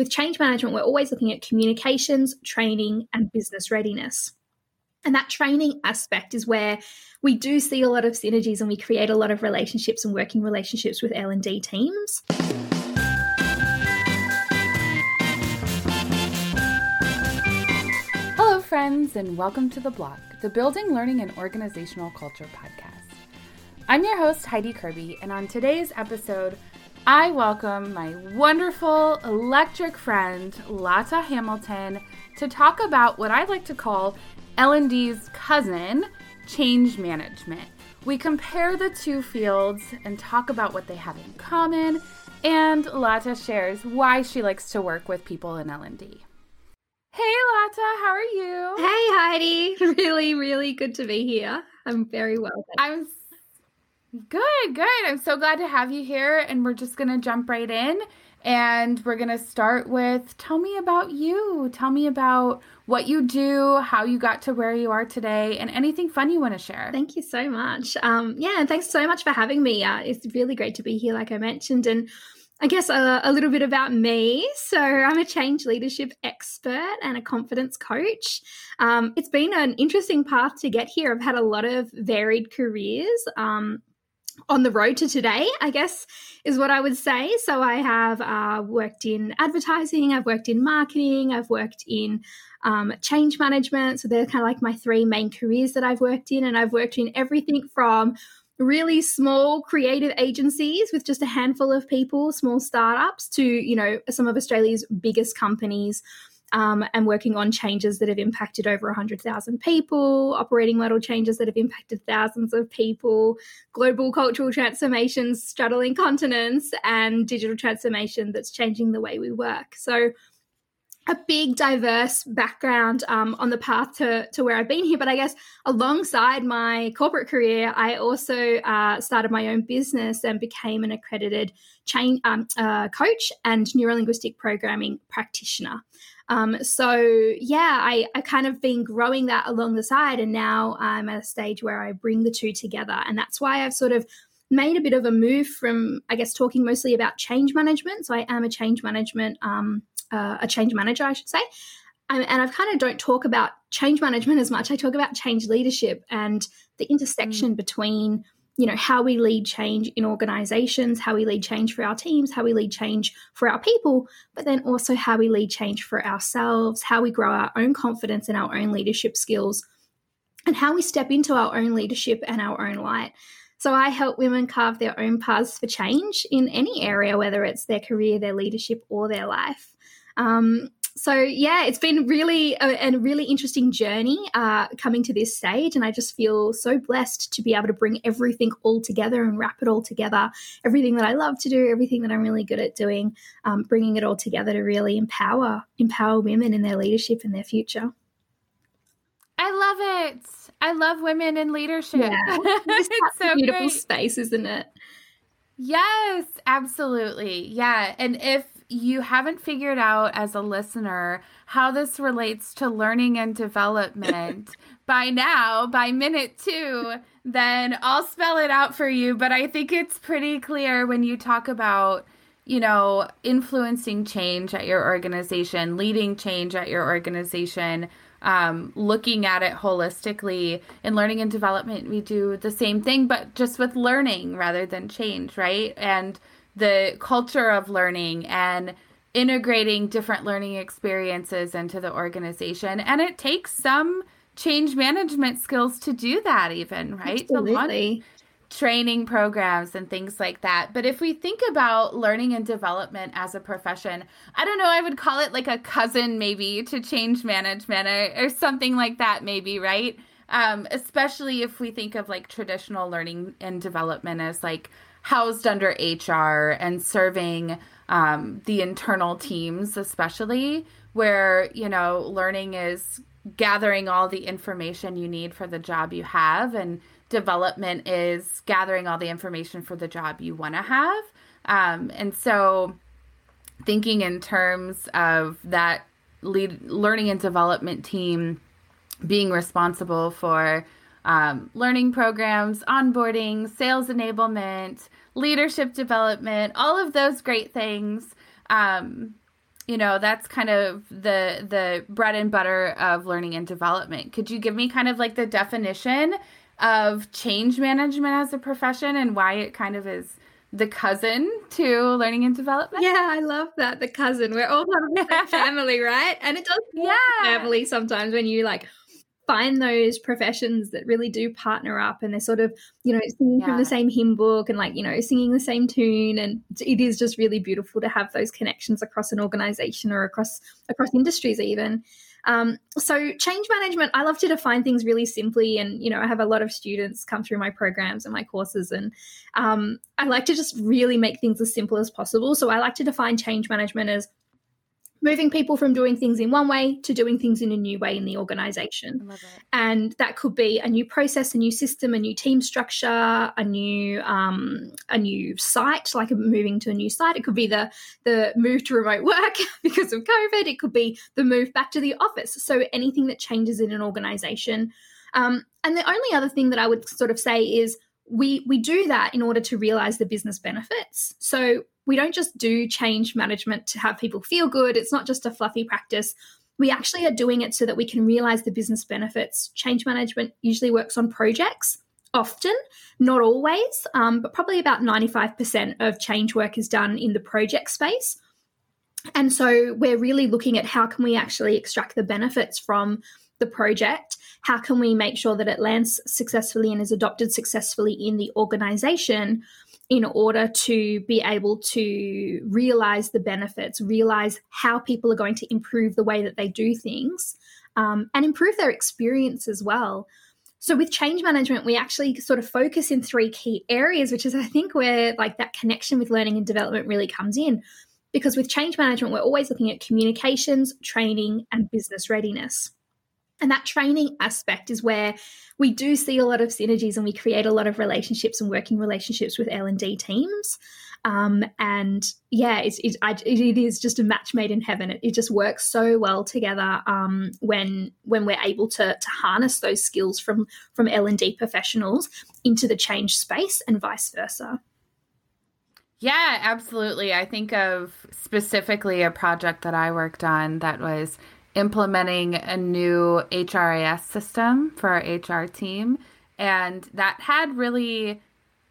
with change management, we're always looking at communications, training, and business readiness. And that training aspect is where we do see a lot of synergies and we create a lot of relationships and working relationships with L&D teams. Hello friends and welcome to The Block, the Building Learning and Organizational Culture podcast. I'm your host Heidi Kirby and on today's episode I welcome my wonderful electric friend Lata Hamilton to talk about what I like to call L&D's cousin, change management. We compare the two fields and talk about what they have in common, and Lata shares why she likes to work with people in L&D. Hey Lata, how are you? Hey Heidi, really really good to be here. I'm very well. I'm good, good. I'm so glad to have you here and we're just going to jump right in and we're going to start with tell me about you. Tell me about what you do, how you got to where you are today, and anything fun you want to share. Thank you so much. Um, yeah, and thanks so much for having me. Uh, it's really great to be here, like I mentioned. And I guess a, a, little bit about me. So, I'm a change leadership expert and a confidence coach. Um, it's been an interesting path to get here. I've had a lot of varied careers. Um, on the road to today, I guess is what I would say. So I have uh, worked in advertising, I've worked in marketing, I've worked in um, change management. So they're kind of like my three main careers that I've worked in. And I've worked in everything from really small creative agencies with just a handful of people, small startups, to, you know, some of Australia's biggest companies um, and working on changes that have impacted over 100,000 people, operating model changes that have impacted thousands of people, global cultural transformations straddling continents, and digital transformation that's changing the way we work. So, a big diverse background um, on the path to, to where I've been here. But I guess alongside my corporate career, I also uh, started my own business and became an accredited chain um, uh, coach and neurolinguistic programming practitioner. Um, so yeah, I, I kind of been growing that along the side, and now I'm at a stage where I bring the two together, and that's why I've sort of made a bit of a move from, I guess, talking mostly about change management. So I am a change management, um, uh, a change manager, I should say. and I've kind of don't talk about change management as much. I talk about change leadership and the intersection mm. between you know how we lead change in organizations how we lead change for our teams how we lead change for our people but then also how we lead change for ourselves how we grow our own confidence and our own leadership skills and how we step into our own leadership and our own light. So i help women carve their own paths for change in any area whether it's their career their leadership or their life. Um, so yeah, it's been really a, a really interesting journey uh, coming to this stage, and I just feel so blessed to be able to bring everything all together and wrap it all together. Everything that I love to do, everything that I'm really good at doing, um, bringing it all together to really empower empower women in their leadership and their future. I love it. I love women in leadership. Yeah. it's so beautiful great. space, isn't it? Yes, absolutely. Yeah. And if you haven't figured out as a listener how this relates to learning and development by now, by minute two, then I'll spell it out for you. But I think it's pretty clear when you talk about, you know, influencing change at your organization, leading change at your organization. Um, looking at it holistically in learning and development, we do the same thing, but just with learning rather than change, right? And the culture of learning and integrating different learning experiences into the organization. And it takes some change management skills to do that, even, right? Absolutely. Training programs and things like that. But if we think about learning and development as a profession, I don't know, I would call it like a cousin maybe to change management or, or something like that, maybe, right? Um, especially if we think of like traditional learning and development as like housed under HR and serving um, the internal teams, especially where, you know, learning is gathering all the information you need for the job you have, and development is gathering all the information for the job you want to have. Um, and so, thinking in terms of that lead learning and development team being responsible for um, learning programs, onboarding, sales enablement, leadership development, all of those great things. Um, you know that's kind of the the bread and butter of learning and development could you give me kind of like the definition of change management as a profession and why it kind of is the cousin to learning and development. Yeah, I love that. The cousin. We're all part of the family, right? And it does yeah. family sometimes when you like find those professions that really do partner up and they're sort of, you know, singing yeah. from the same hymn book and like, you know, singing the same tune. And it is just really beautiful to have those connections across an organization or across across industries even. Um, so change management, I love to define things really simply. And, you know, I have a lot of students come through my programs and my courses, and um, I like to just really make things as simple as possible. So I like to define change management as moving people from doing things in one way to doing things in a new way in the organization. And that could be a new process, a new system, a new team structure, a new um, a new site, like moving to a new site. It could be the the move to remote work because of COVID. It could be the move back to the office. So anything that changes in an organization. Um, and the only other thing that I would sort of say is we we do that in order to realize the business benefits. So we don't just do change management to have people feel good. It's not just a fluffy practice. We actually are doing it so that we can realize the business benefits. Change management usually works on projects, often, not always, um, but probably about 95% of change work is done in the project space. And so we're really looking at how can we actually extract the benefits from the project? How can we make sure that it lands successfully and is adopted successfully in the organization? in order to be able to realize the benefits, realize how people are going to improve the way that they do things, um, and improve their experience as well. So with change management, we actually sort of focus in three key areas, which is I think where like that connection with learning and development really comes in. Because with change management, we're always looking at communications, training, and business readiness. And that training aspect is where we do see a lot of synergies and we create a lot of relationships and working relationships with L&D teams. Um, and yeah, it's, it, it is just a match made in heaven. It, it just works so well together um, when when we're able to, to harness those skills from from L&D professionals into the change space and vice versa. Yeah, absolutely. I think of specifically a project that I worked on that was implementing a new HRIS system for our HR team. And that had really,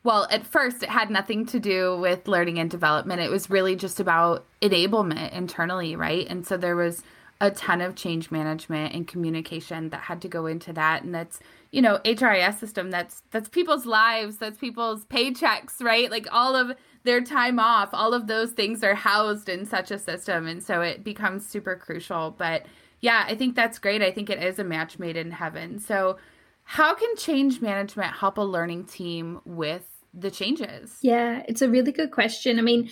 well, at first, it had nothing to do with learning and development. It was really just about enablement internally, right? And so there was a ton of change management and communication that had to go into that. And that's, you know, HRIS system, that's that's people's lives, that's people's paychecks, right? Like all of their time off, all of those things are housed in such a system. And so it becomes super crucial. But yeah, I think that's great. I think it is a match made in heaven. So, how can change management help a learning team with the changes? Yeah, it's a really good question. I mean,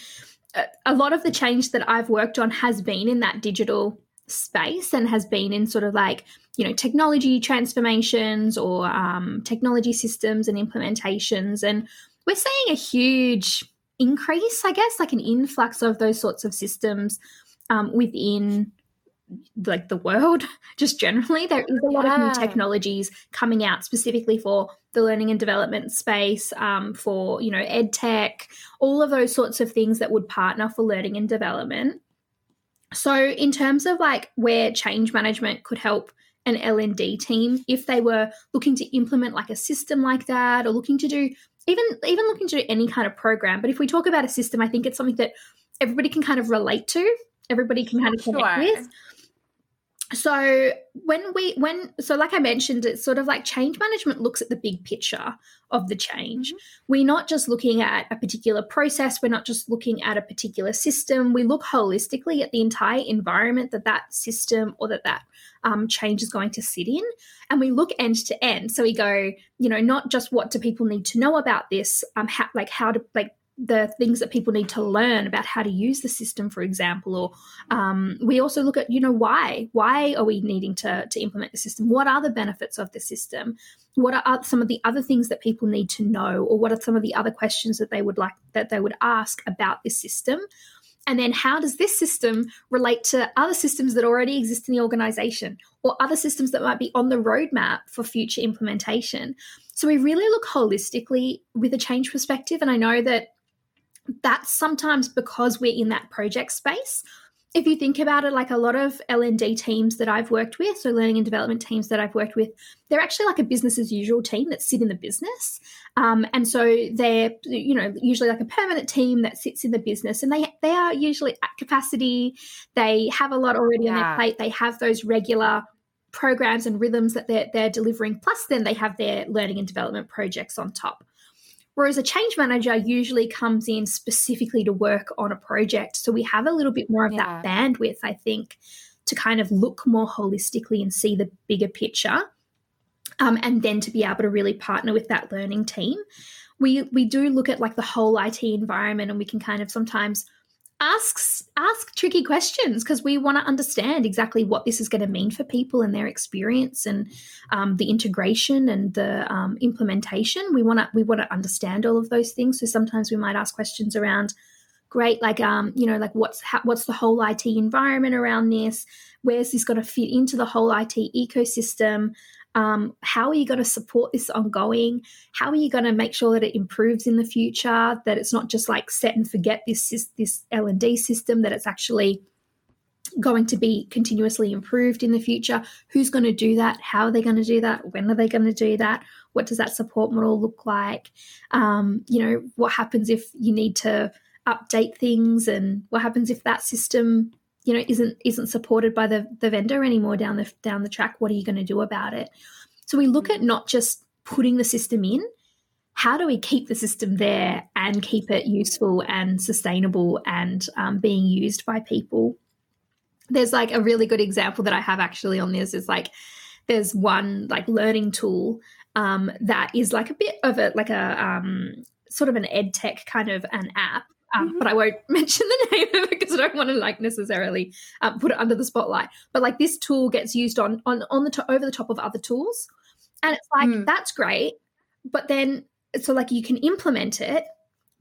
a lot of the change that I've worked on has been in that digital space and has been in sort of like you know technology transformations or um, technology systems and implementations. And we're seeing a huge increase, I guess, like an influx of those sorts of systems um, within like the world just generally. There is a lot yeah. of new technologies coming out specifically for the learning and development space um, for you know ed tech all of those sorts of things that would partner for learning and development so in terms of like where change management could help an l&d team if they were looking to implement like a system like that or looking to do even even looking to do any kind of program. But if we talk about a system, I think it's something that everybody can kind of relate to. Everybody can kind of connect sure. with. So when we when so like I mentioned, it's sort of like change management looks at the big picture of the change. Mm-hmm. We're not just looking at a particular process. We're not just looking at a particular system. We look holistically at the entire environment that that system or that that um, change is going to sit in. And we look end to end. So we go, you know, not just what do people need to know about this, um, how, like how to like the things that people need to learn about how to use the system, for example, or um, we also look at, you know, why? Why are we needing to, to implement the system? What are the benefits of the system? What are some of the other things that people need to know, or what are some of the other questions that they would like that they would ask about this system? And then how does this system relate to other systems that already exist in the organization or other systems that might be on the roadmap for future implementation? So we really look holistically with a change perspective. And I know that that's sometimes because we're in that project space. if you think about it, like a lot of L&D teams that I've worked with, so learning and development teams that I've worked with, they're actually like a business as usual team that sit in the business. Um, and so they're, you know, usually like a permanent team that sits in the business and they, they are usually at capacity. They have a lot already yeah. on their plate. They have those regular programs and rhythms that they're, they're delivering. Plus then they have their learning and development projects on top. Whereas a change manager usually comes in specifically to work on a project. So we have a little bit more of yeah. that bandwidth, I think, to kind of look more holistically and see the bigger picture. Um, and then to be able to really partner with that learning team. We we do look at like the whole IT environment and we can kind of sometimes asks ask tricky questions because we want to understand exactly what this is going to mean for people and their experience and um, the integration and the um, implementation. We want to we want to understand all of those things. So sometimes we might ask questions around, great, like um, you know, like what's what's the whole IT environment around this? Where's this going to fit into the whole IT ecosystem? Um, how are you going to support this ongoing? How are you going to make sure that it improves in the future? That it's not just like set and forget this this L and D system. That it's actually going to be continuously improved in the future. Who's going to do that? How are they going to do that? When are they going to do that? What does that support model look like? Um, you know, what happens if you need to update things, and what happens if that system you know isn't isn't supported by the the vendor anymore down the down the track what are you going to do about it? So we look at not just putting the system in how do we keep the system there and keep it useful and sustainable and um, being used by people? There's like a really good example that i have actually on this is like there's one like learning tool um, that is like a bit of a like a um, sort of an ed tech kind of an app um, mm-hmm. but I won't mention the name of it because I don't want to like necessarily um, put it under the spotlight. But like this tool gets used on on on the to- over the top of other tools, and it's like mm. that's great. But then so like you can implement it,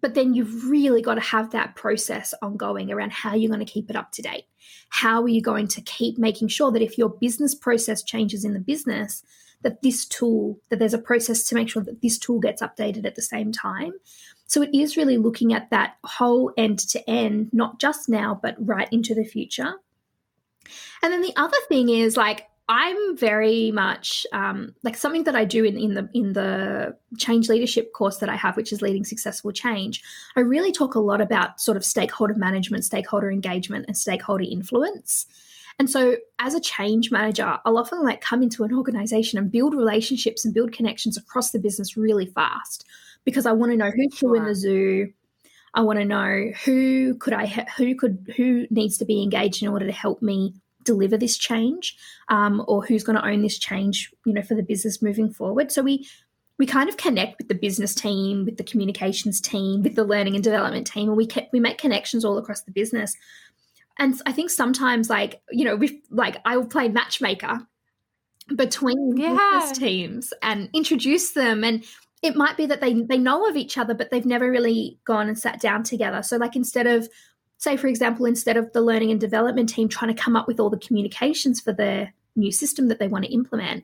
but then you've really got to have that process ongoing around how you're going to keep it up to date. How are you going to keep making sure that if your business process changes in the business, that this tool that there's a process to make sure that this tool gets updated at the same time so it is really looking at that whole end to end, not just now, but right into the future. And then the other thing is like, I'm very much um, like something that I do in, in the in the change leadership course that I have, which is leading successful change. I really talk a lot about sort of stakeholder management, stakeholder engagement, and stakeholder influence. And so, as a change manager, I'll often like come into an organization and build relationships and build connections across the business really fast because I want to know who's sure. in the zoo. I want to know who could I who could who needs to be engaged in order to help me deliver this change, um, or who's going to own this change, you know, for the business moving forward. So we we kind of connect with the business team, with the communications team, with the learning and development team, and we ke- we make connections all across the business. And I think sometimes, like you know, we like I will play matchmaker between yeah. business teams and introduce them and it might be that they they know of each other but they've never really gone and sat down together. So like instead of say for example instead of the learning and development team trying to come up with all the communications for their new system that they want to implement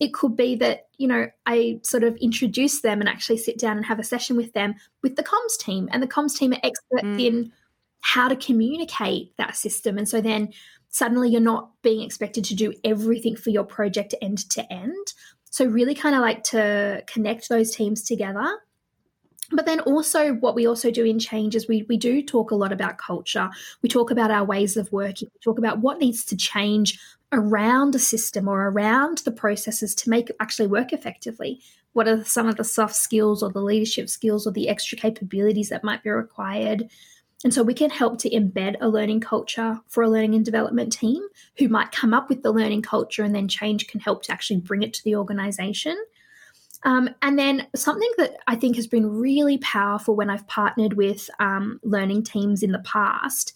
it could be that you know i sort of introduce them and actually sit down and have a session with them with the comms team. And the comms team are experts mm. in how to communicate that system. And so then suddenly you're not being expected to do everything for your project end to end so, really kind of like to connect those teams together. But then also, what we also do in change is we, we do talk a lot about culture. We talk about our ways of working. We talk about what needs to change around a system or around the processes to make it actually work effectively. What are some of the soft skills or the leadership skills or the extra capabilities that might be required? And so we can help to embed a learning culture for a learning and development team who might come up with the learning culture and then change can help to actually bring it to the organization. Um, and then something that I think has been really powerful when I've partnered with um, learning teams in the past.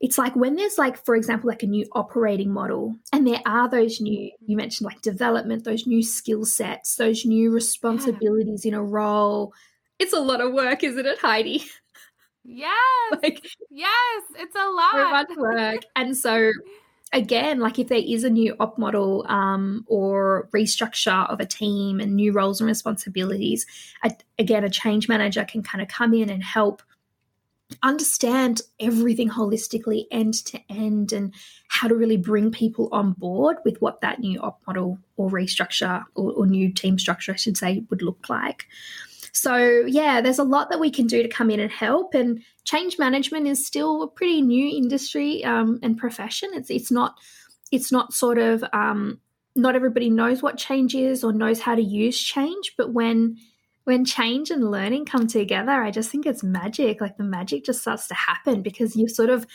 It's like when there's like, for example, like a new operating model, and there are those new, you mentioned like development, those new skill sets, those new responsibilities yeah. in a role. It's a lot of work, isn't it, Heidi? Yes. like, yes, it's a lot. Much work. and so again, like if there is a new op model um, or restructure of a team and new roles and responsibilities, a, again, a change manager can kind of come in and help understand everything holistically end to end and how to really bring people on board with what that new op model or restructure or, or new team structure, I should say, would look like. So, yeah, there's a lot that we can do to come in and help. And change management is still a pretty new industry um, and profession. It's it's not it's not sort of um, not everybody knows what change is or knows how to use change. But when when change and learning come together, I just think it's magic. Like the magic just starts to happen because you sort of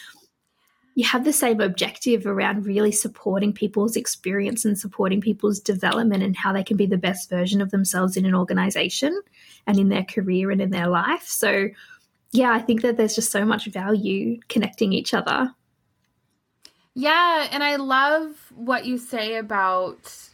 you have the same objective around really supporting people's experience and supporting people's development and how they can be the best version of themselves in an organization and in their career and in their life. So, yeah, I think that there's just so much value connecting each other. Yeah, and I love what you say about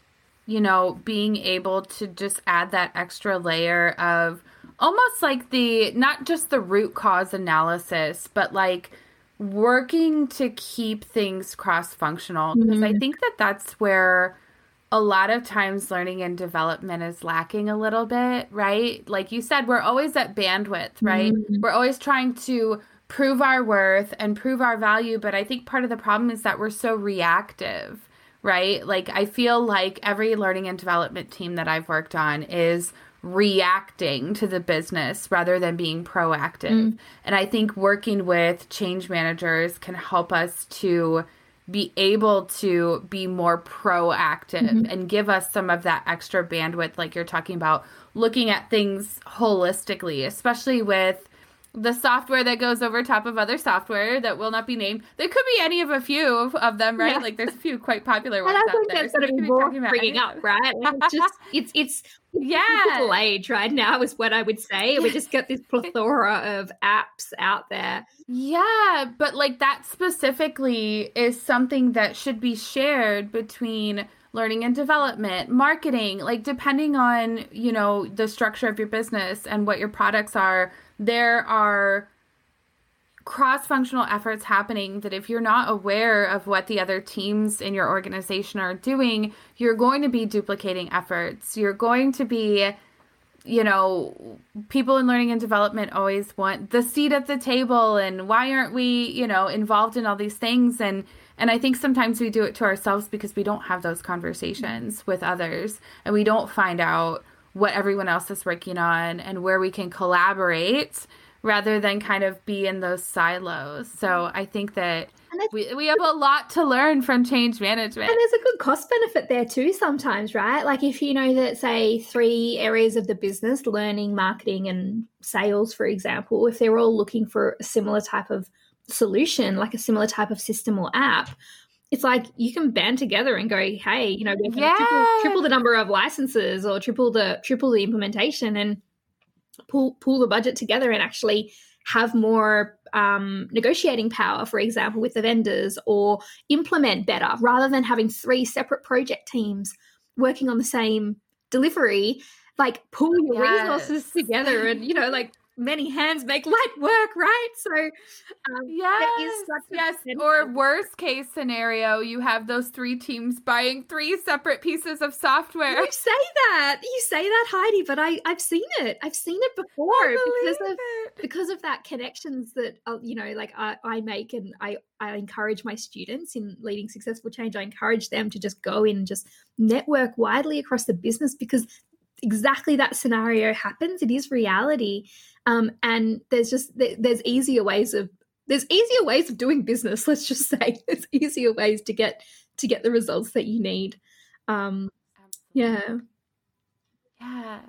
you know, being able to just add that extra layer of almost like the not just the root cause analysis, but like working to keep things cross functional because mm-hmm. I think that that's where a lot of times learning and development is lacking a little bit, right? Like you said, we're always at bandwidth, right? Mm-hmm. We're always trying to prove our worth and prove our value, but I think part of the problem is that we're so reactive right? Like I feel like every learning and development team that I've worked on is reacting to the business rather than being proactive. Mm. And I think working with change managers can help us to be able to be more proactive mm-hmm. and give us some of that extra bandwidth like you're talking about looking at things holistically especially with the software that goes over top of other software that will not be named. There could be any of a few of, them, right? Yeah. Like there's a few quite popular ones and I think out there. That's so going to be bringing up, right? It's just it's it's yeah, age right now is what I would say. We just got this plethora of apps out there. Yeah, but like that specifically is something that should be shared between learning and development, marketing, like depending on, you know, the structure of your business and what your products are there are cross functional efforts happening that if you're not aware of what the other teams in your organization are doing, you're going to be duplicating efforts. You're going to be, you know, people in learning and development always want the seat at the table and why aren't we, you know, involved in all these things and and I think sometimes we do it to ourselves because we don't have those conversations with others and we don't find out what everyone else is working on and where we can collaborate rather than kind of be in those silos. So I think that we, we have a lot to learn from change management. And there's a good cost benefit there too sometimes, right? Like if you know that, say, three areas of the business, learning, marketing, and sales, for example, if they're all looking for a similar type of solution, like a similar type of system or app, it's like you can band together and go, hey, you know, yeah. triple, triple the number of licenses or triple the triple the implementation and pull pull the budget together and actually have more um, negotiating power, for example, with the vendors, or implement better rather than having three separate project teams working on the same delivery. Like pull your yes. resources together and you know, like many hands make light work, right? So, um, yes, yes. Or worst case scenario, you have those three teams buying three separate pieces of software. You say that, you say that, Heidi, but I I've seen it. I've seen it before because of it. because of that connections that uh, you know, like I, I make, and I I encourage my students in leading successful change. I encourage them to just go in and just network widely across the business because exactly that scenario happens. It is reality. Um, and there's just there's easier ways of there's easier ways of doing business. Let's just say there's easier ways to get to get the results that you need. Um, yeah, yeah.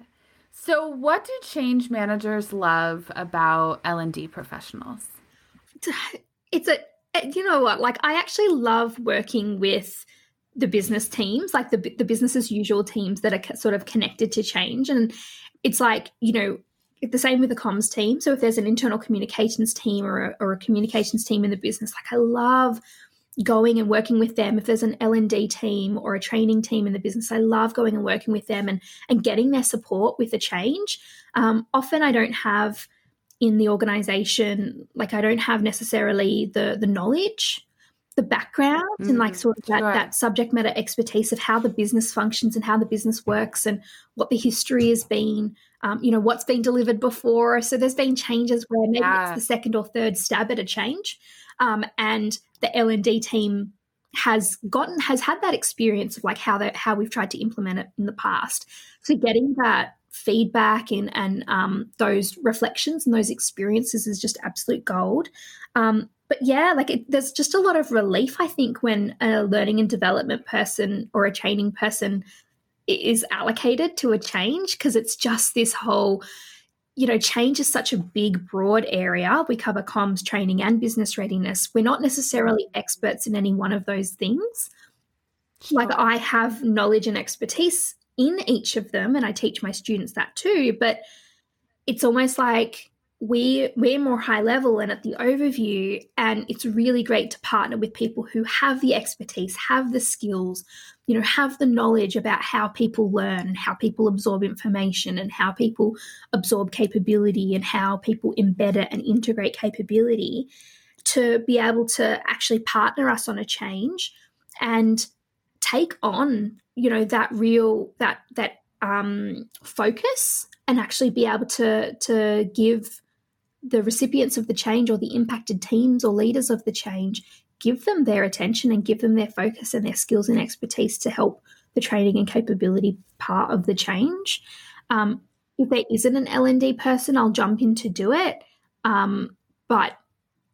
So, what do change managers love about L and D professionals? It's a you know what like I actually love working with the business teams, like the the business as usual teams that are sort of connected to change, and it's like you know the same with the comms team. So if there's an internal communications team or a, or a communications team in the business, like I love going and working with them. If there's an L and D team or a training team in the business, I love going and working with them and and getting their support with the change. Um, often I don't have in the organization like I don't have necessarily the the knowledge the background mm, and like mm, sort of that, sure. that subject matter expertise of how the business functions and how the business works and what the history has been um, you know what's been delivered before so there's been changes where maybe yeah. it's the second or third stab at a change um, and the l&d team has gotten has had that experience of like how that how we've tried to implement it in the past so getting that feedback and and um, those reflections and those experiences is just absolute gold um, but yeah, like it, there's just a lot of relief, I think, when a learning and development person or a training person is allocated to a change because it's just this whole, you know, change is such a big, broad area. We cover comms, training, and business readiness. We're not necessarily mm-hmm. experts in any one of those things. Sure. Like I have knowledge and expertise in each of them, and I teach my students that too. But it's almost like we we're more high level and at the overview and it's really great to partner with people who have the expertise have the skills you know have the knowledge about how people learn and how people absorb information and how people absorb capability and how people embed it and integrate capability to be able to actually partner us on a change and take on you know that real that that um focus and actually be able to to give the recipients of the change or the impacted teams or leaders of the change give them their attention and give them their focus and their skills and expertise to help the training and capability part of the change. Um, if there isn't an L&D person, I'll jump in to do it. Um, but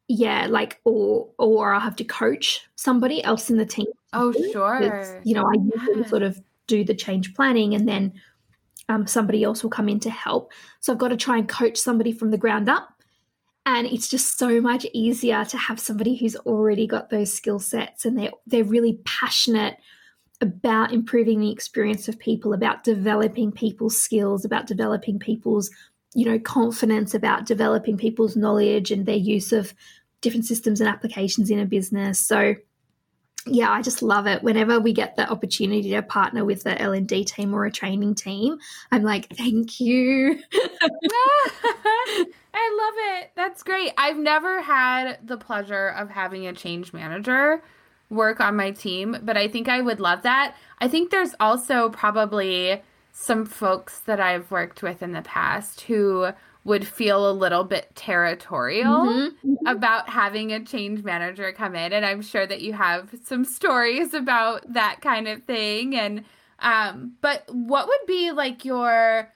yeah, like or or I'll have to coach somebody else in the team. Oh, sure. You know, I usually yeah. sort of do the change planning and then um, somebody else will come in to help. So I've got to try and coach somebody from the ground up and it's just so much easier to have somebody who's already got those skill sets and they're they're really passionate about improving the experience of people about developing people's skills about developing people's you know confidence about developing people's knowledge and their use of different systems and applications in a business so yeah, I just love it. Whenever we get the opportunity to partner with the L and D team or a training team, I'm like, thank you. I love it. That's great. I've never had the pleasure of having a change manager work on my team, but I think I would love that. I think there's also probably some folks that I've worked with in the past who would feel a little bit territorial mm-hmm. mm-hmm. about having a change manager come in and i'm sure that you have some stories about that kind of thing and um, but what would be like your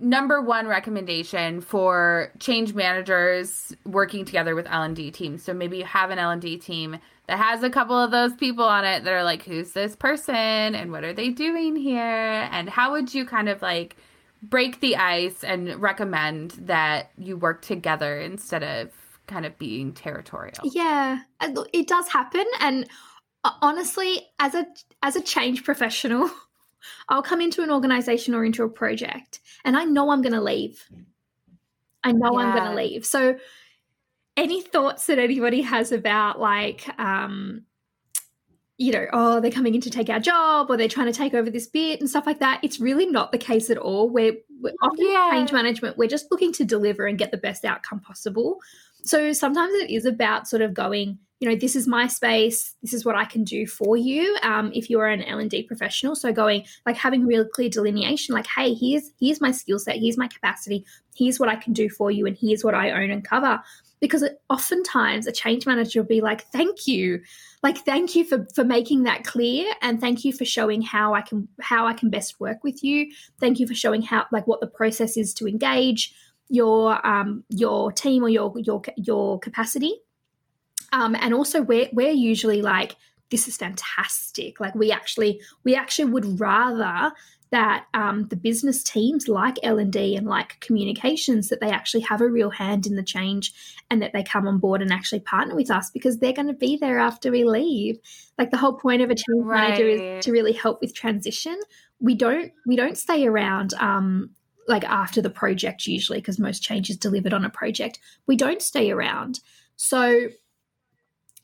number one recommendation for change managers working together with l&d teams. So maybe you have an l&d team that has a couple of those people on it that are like who's this person? And what are they doing here? And how would you kind of like break the ice and recommend that you work together instead of kind of being territorial. Yeah, it does happen. And uh, honestly as a as a change professional, I'll come into an organization or into a project and I know I'm going to leave. I know yeah. I'm going to leave. So any thoughts that anybody has about like um you know, oh, they're coming in to take our job or they're trying to take over this bit and stuff like that. It's really not the case at all. We're, we're often yeah. change management, we're just looking to deliver and get the best outcome possible. So sometimes it is about sort of going, you know, this is my space. This is what I can do for you. Um, if you're an L and D professional, so going like having real clear delineation, like, hey, here's here's my skill set, here's my capacity, here's what I can do for you, and here's what I own and cover because it, oftentimes a change manager will be like thank you like thank you for for making that clear and thank you for showing how i can how i can best work with you thank you for showing how like what the process is to engage your um your team or your your your capacity. Um and also we're we're usually like this is fantastic. Like we actually we actually would rather that um, the business teams like l&d and like communications that they actually have a real hand in the change and that they come on board and actually partner with us because they're going to be there after we leave. Like the whole point of a change right. manager is to really help with transition. We don't we don't stay around um, like after the project usually because most change is delivered on a project we don't stay around so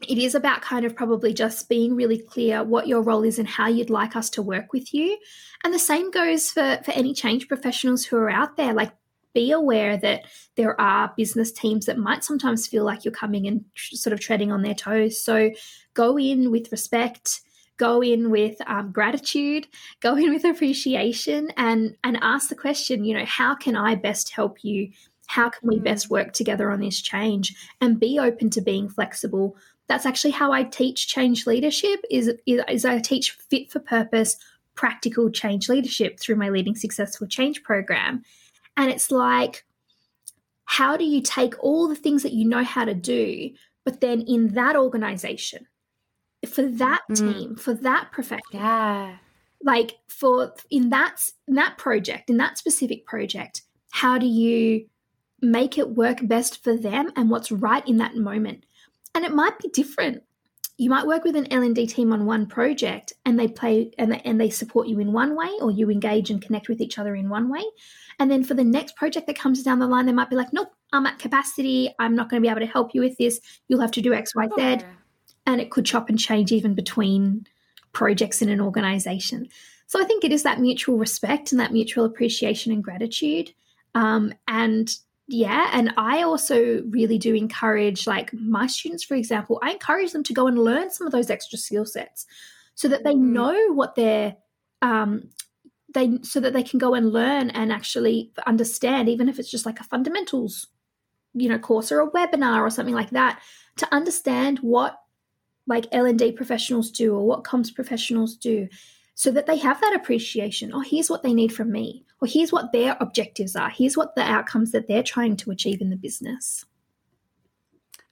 it is about kind of probably just being really clear what your role is and how you'd like us to work with you. And the same goes for, for any change professionals who are out there. Like, be aware that there are business teams that might sometimes feel like you're coming and sort of treading on their toes. So go in with respect, go in with um, gratitude, go in with appreciation, and and ask the question. You know, how can I best help you? How can we best work together on this change? And be open to being flexible. That's actually how I teach change leadership. Is is, is I teach fit for purpose practical change leadership through my Leading Successful Change program. And it's like, how do you take all the things that you know how to do, but then in that organization, for that mm. team, for that profession, yeah, like for in that in that project, in that specific project, how do you make it work best for them and what's right in that moment? And it might be different. You might work with an L&D team on one project and they play and they, and they support you in one way or you engage and connect with each other in one way. And then for the next project that comes down the line they might be like nope I'm at capacity. I'm not going to be able to help you with this. You'll have to do x y z and it could chop and change even between projects in an organization so I think it is that mutual respect and that mutual appreciation and gratitude um, and yeah and i also really do encourage like my students for example i encourage them to go and learn some of those extra skill sets so that they mm. know what they're um they so that they can go and learn and actually understand even if it's just like a fundamentals you know course or a webinar or something like that to understand what like l&d professionals do or what comms professionals do so that they have that appreciation. Oh, here's what they need from me, or here's what their objectives are, here's what the outcomes that they're trying to achieve in the business.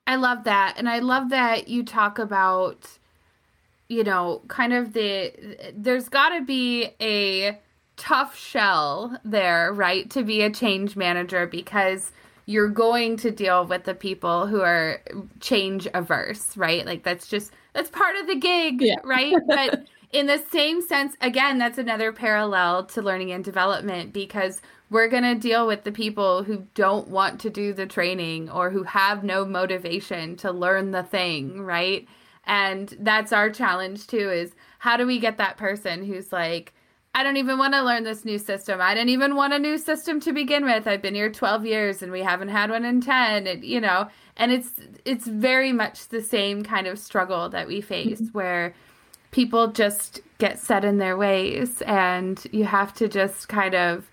I love that. And I love that you talk about, you know, kind of the, there's got to be a tough shell there, right, to be a change manager because you're going to deal with the people who are change averse, right? Like that's just, that's part of the gig, yeah. right? But, in the same sense, again, that's another parallel to learning and development because we're going to deal with the people who don't want to do the training or who have no motivation to learn the thing, right? And that's our challenge too is how do we get that person who's like, I don't even want to learn this new system. I didn't even want a new system to begin with. I've been here 12 years and we haven't had one in 10 and you know, and it's it's very much the same kind of struggle that we face mm-hmm. where people just get set in their ways and you have to just kind of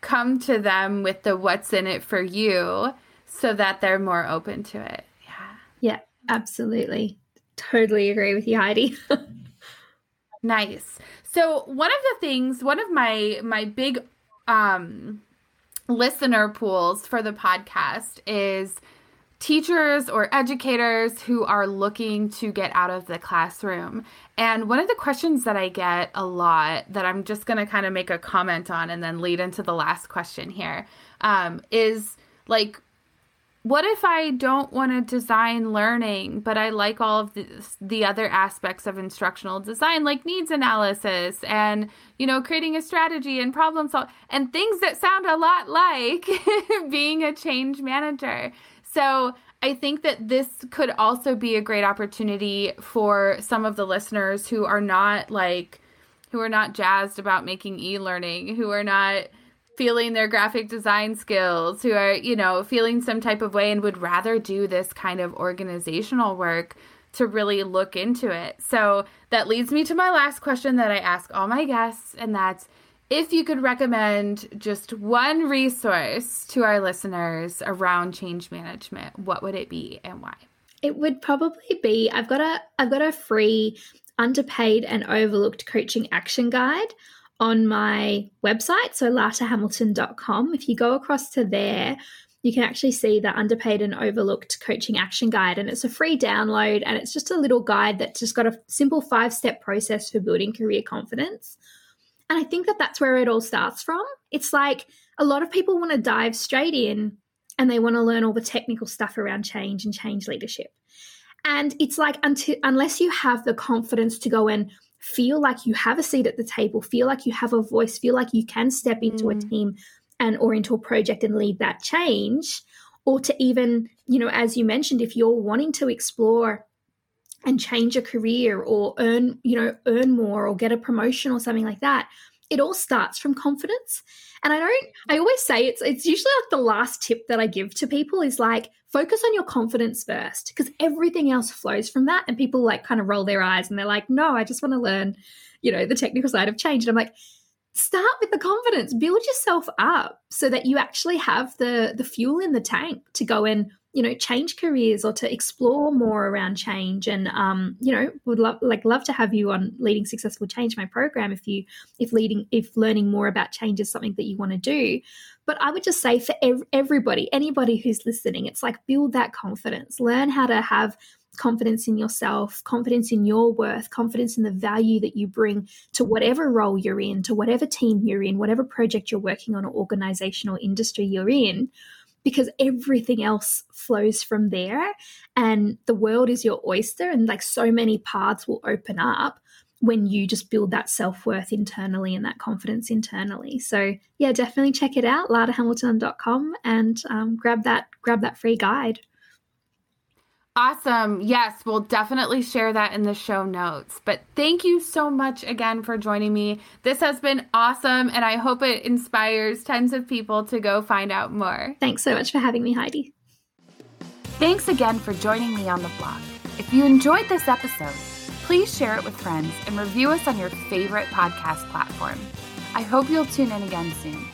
come to them with the what's in it for you so that they're more open to it. Yeah. Yeah, absolutely. Totally agree with you, Heidi. nice. So, one of the things, one of my my big um listener pools for the podcast is teachers or educators who are looking to get out of the classroom. And one of the questions that I get a lot that I'm just going to kind of make a comment on and then lead into the last question here um, is like, what if I don't want to design learning, but I like all of the, the other aspects of instructional design, like needs analysis and, you know, creating a strategy and problem solve and things that sound a lot like being a change manager. So I think that this could also be a great opportunity for some of the listeners who are not like, who are not jazzed about making e learning, who are not feeling their graphic design skills, who are, you know, feeling some type of way and would rather do this kind of organizational work to really look into it. So that leads me to my last question that I ask all my guests, and that's if you could recommend just one resource to our listeners around change management, what would it be and why? It would probably be I've got a I've got a free underpaid and overlooked coaching action guide on my website, so latahamilton.com. If you go across to there, you can actually see the underpaid and overlooked coaching action guide. And it's a free download and it's just a little guide that's just got a simple five step process for building career confidence. And I think that that's where it all starts from. It's like a lot of people want to dive straight in and they want to learn all the technical stuff around change and change leadership. And it's like until unless you have the confidence to go and feel like you have a seat at the table, feel like you have a voice, feel like you can step into mm. a team and or into a project and lead that change, or to even, you know, as you mentioned, if you're wanting to explore and change a career or earn, you know, earn more or get a promotion or something like that, it all starts from confidence. And I don't, I always say it's, it's usually like the last tip that I give to people is like, focus on your confidence first because everything else flows from that. And people like kind of roll their eyes and they're like, no, I just want to learn, you know, the technical side of change. And I'm like, start with the confidence build yourself up so that you actually have the the fuel in the tank to go and you know change careers or to explore more around change. And um you know would love like love to have you on leading successful change my program if you if leading if learning more about change is something that you want to do. But i would just say for ev- everybody anybody who's listening it's like build that confidence. Learn how to have confidence in yourself, confidence in your worth, confidence in the value that you bring to whatever role you're in, to whatever team you're in, whatever project you're working on, or organization or industry you're in, because everything else flows from there. And the world is your oyster, and like so many paths will open up when you just build that self worth internally and that confidence internally. So yeah, definitely check it out, ladahamilton.com and um, grab that grab that free guide. Awesome. Yes, we'll definitely share that in the show notes. But thank you so much again for joining me. This has been awesome, and I hope it inspires tons of people to go find out more. Thanks so much for having me, Heidi. Thanks again for joining me on the blog. If you enjoyed this episode, please share it with friends and review us on your favorite podcast platform. I hope you'll tune in again soon.